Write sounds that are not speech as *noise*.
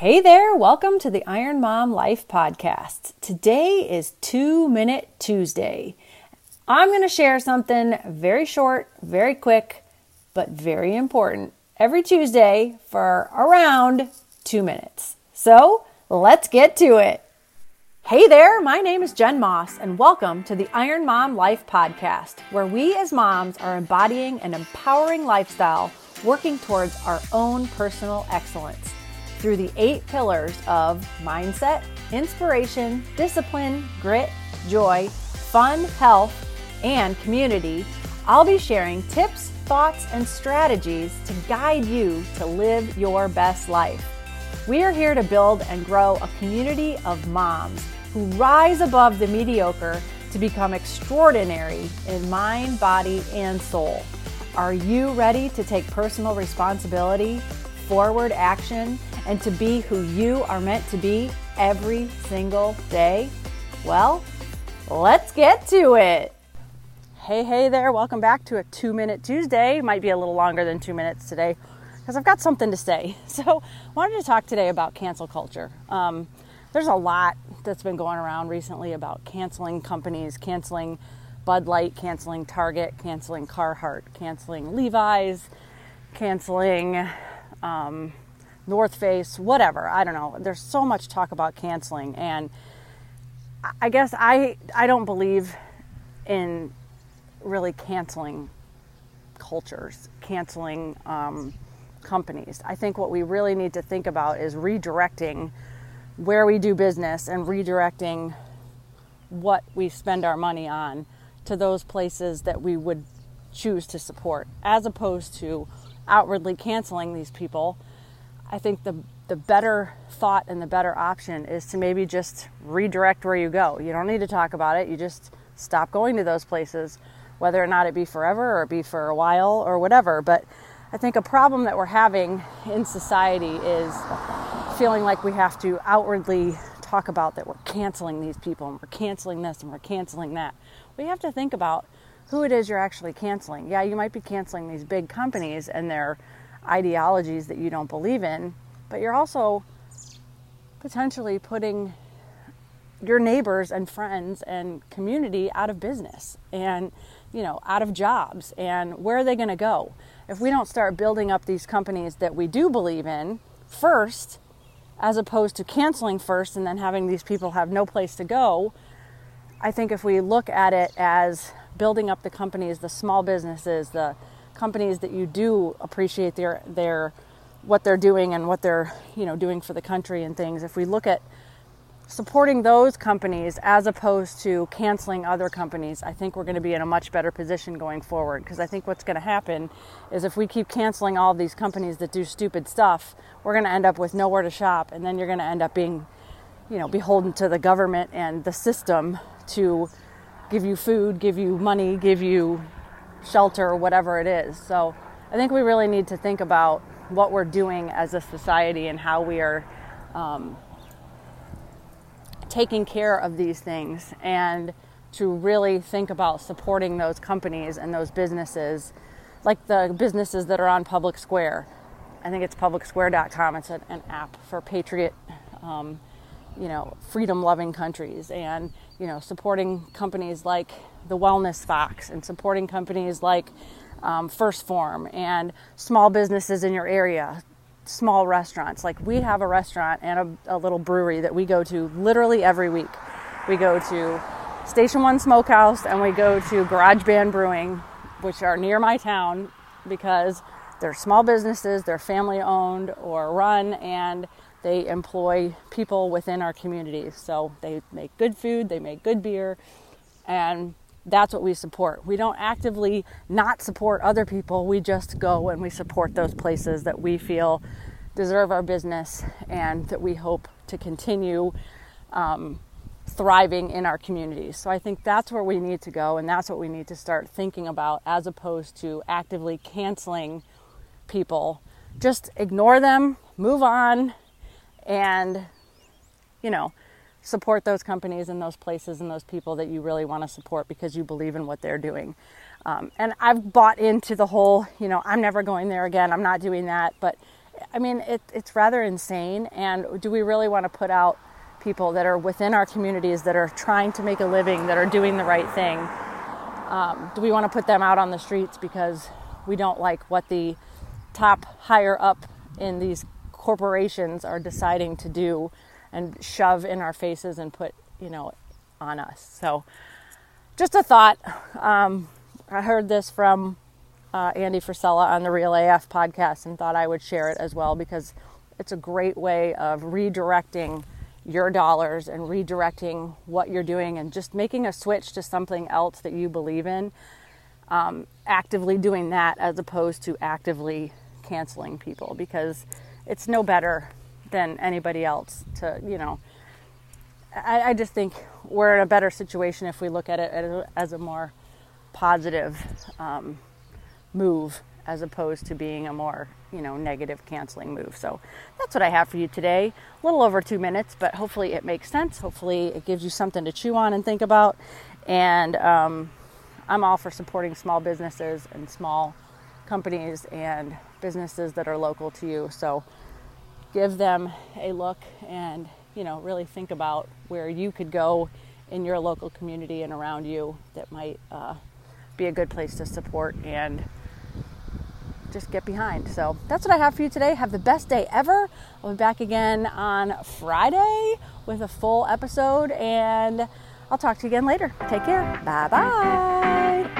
Hey there, welcome to the Iron Mom Life Podcast. Today is Two Minute Tuesday. I'm going to share something very short, very quick, but very important every Tuesday for around two minutes. So let's get to it. Hey there, my name is Jenn Moss, and welcome to the Iron Mom Life Podcast, where we as moms are embodying an empowering lifestyle working towards our own personal excellence through the eight pillars of mindset, inspiration, discipline, grit, joy, fun, health, and community. I'll be sharing tips, thoughts, and strategies to guide you to live your best life. We are here to build and grow a community of moms who rise above the mediocre to become extraordinary in mind, body, and soul. Are you ready to take personal responsibility, forward action, and to be who you are meant to be every single day? Well, let's get to it. Hey, hey there, welcome back to a two minute Tuesday. Might be a little longer than two minutes today because I've got something to say. *laughs* So, I wanted to talk today about cancel culture. Um, there's a lot that's been going around recently about canceling companies, canceling Bud Light, canceling Target, canceling Carhartt, canceling Levi's, canceling um, North Face, whatever. I don't know. There's so much talk about canceling, and I guess I I don't believe in really canceling cultures, canceling um, companies. I think what we really need to think about is redirecting where we do business and redirecting what we spend our money on to those places that we would choose to support, as opposed to outwardly canceling these people. I think the the better thought and the better option is to maybe just redirect where you go. You don't need to talk about it. You just stop going to those places, whether or not it be forever or it be for a while or whatever. But I think a problem that we're having in society is feeling like we have to outwardly talk about that we're canceling these people and we're canceling this and we're canceling that. We have to think about who it is you're actually canceling. Yeah, you might be canceling these big companies and their ideologies that you don't believe in, but you're also potentially putting your neighbors and friends and community out of business and you know out of jobs and where are they going to go if we don't start building up these companies that we do believe in first as opposed to canceling first and then having these people have no place to go i think if we look at it as building up the companies the small businesses the companies that you do appreciate their their what they're doing and what they're you know doing for the country and things if we look at supporting those companies as opposed to canceling other companies, I think we're going to be in a much better position going forward. Because I think what's going to happen is if we keep canceling all these companies that do stupid stuff, we're going to end up with nowhere to shop, and then you're going to end up being, you know, beholden to the government and the system to give you food, give you money, give you shelter, whatever it is. So I think we really need to think about what we're doing as a society and how we are. Um, taking care of these things and to really think about supporting those companies and those businesses, like the businesses that are on Public Square. I think it's publicsquare.com. It's an, an app for patriot, um, you know, freedom-loving countries, and you know, supporting companies like the Wellness Box and supporting companies like um, 1st Form and small businesses in your area small restaurants. Like we have a restaurant and a, a, little brewery that we go to literally every week. We go to Station One Smokehouse and we go to Garage Band Brewing, which are near my town because they're small businesses, they're family owned or run, and they employ people within our community. So they make good food, they make good beer, and that's what we support. We don't actively not support other people. We just go and we support those places that we feel deserve our business and that we hope to continue um, thriving in our communities. So I think that's where we need to go and that's what we need to start thinking about as opposed to actively canceling people. Just ignore them, move on, and, you know, support those companies and those places and those people that you really want to support because you believe in what they're doing. Um, and I've bought into the whole, you know, I'm never going there again, I'm not doing that. But I mean, it, it's rather insane. And do we really want to put out people that are within our communities that are trying to make a living, that are doing the right thing? Um, do we want to put them out on the streets because we don't like what the top higher up in these corporations are deciding to do and shove in our faces and put, you know, on us? So, just a thought. Um, I heard this from uh, Andy Frisella on the Real AF podcast and thought I would share it as well because it's a great way of redirecting your dollars and redirecting what you're doing and just making a switch to something else that you believe in. Um, actively doing that as opposed to actively canceling people because it's no better than anybody else to, you know. I, I just think we're in a better situation if we look at it as a, as a more positive um, move as opposed to being a more you know negative canceling move. So that's what i have for you today. A little over two minutes but hopefully it makes sense. Hopefully it gives you something to chew on and think about. And um, i'm all for supporting small businesses and small companies and businesses that are local to you so give them a look and you know really think about where you could go in your local community and around you that might uh, be a good place to support and just get behind. So that's what I have for you today. Have the best day ever. I'll be back again on Friday with a full episode, and I'll talk to you again later. Take care. Bye bye.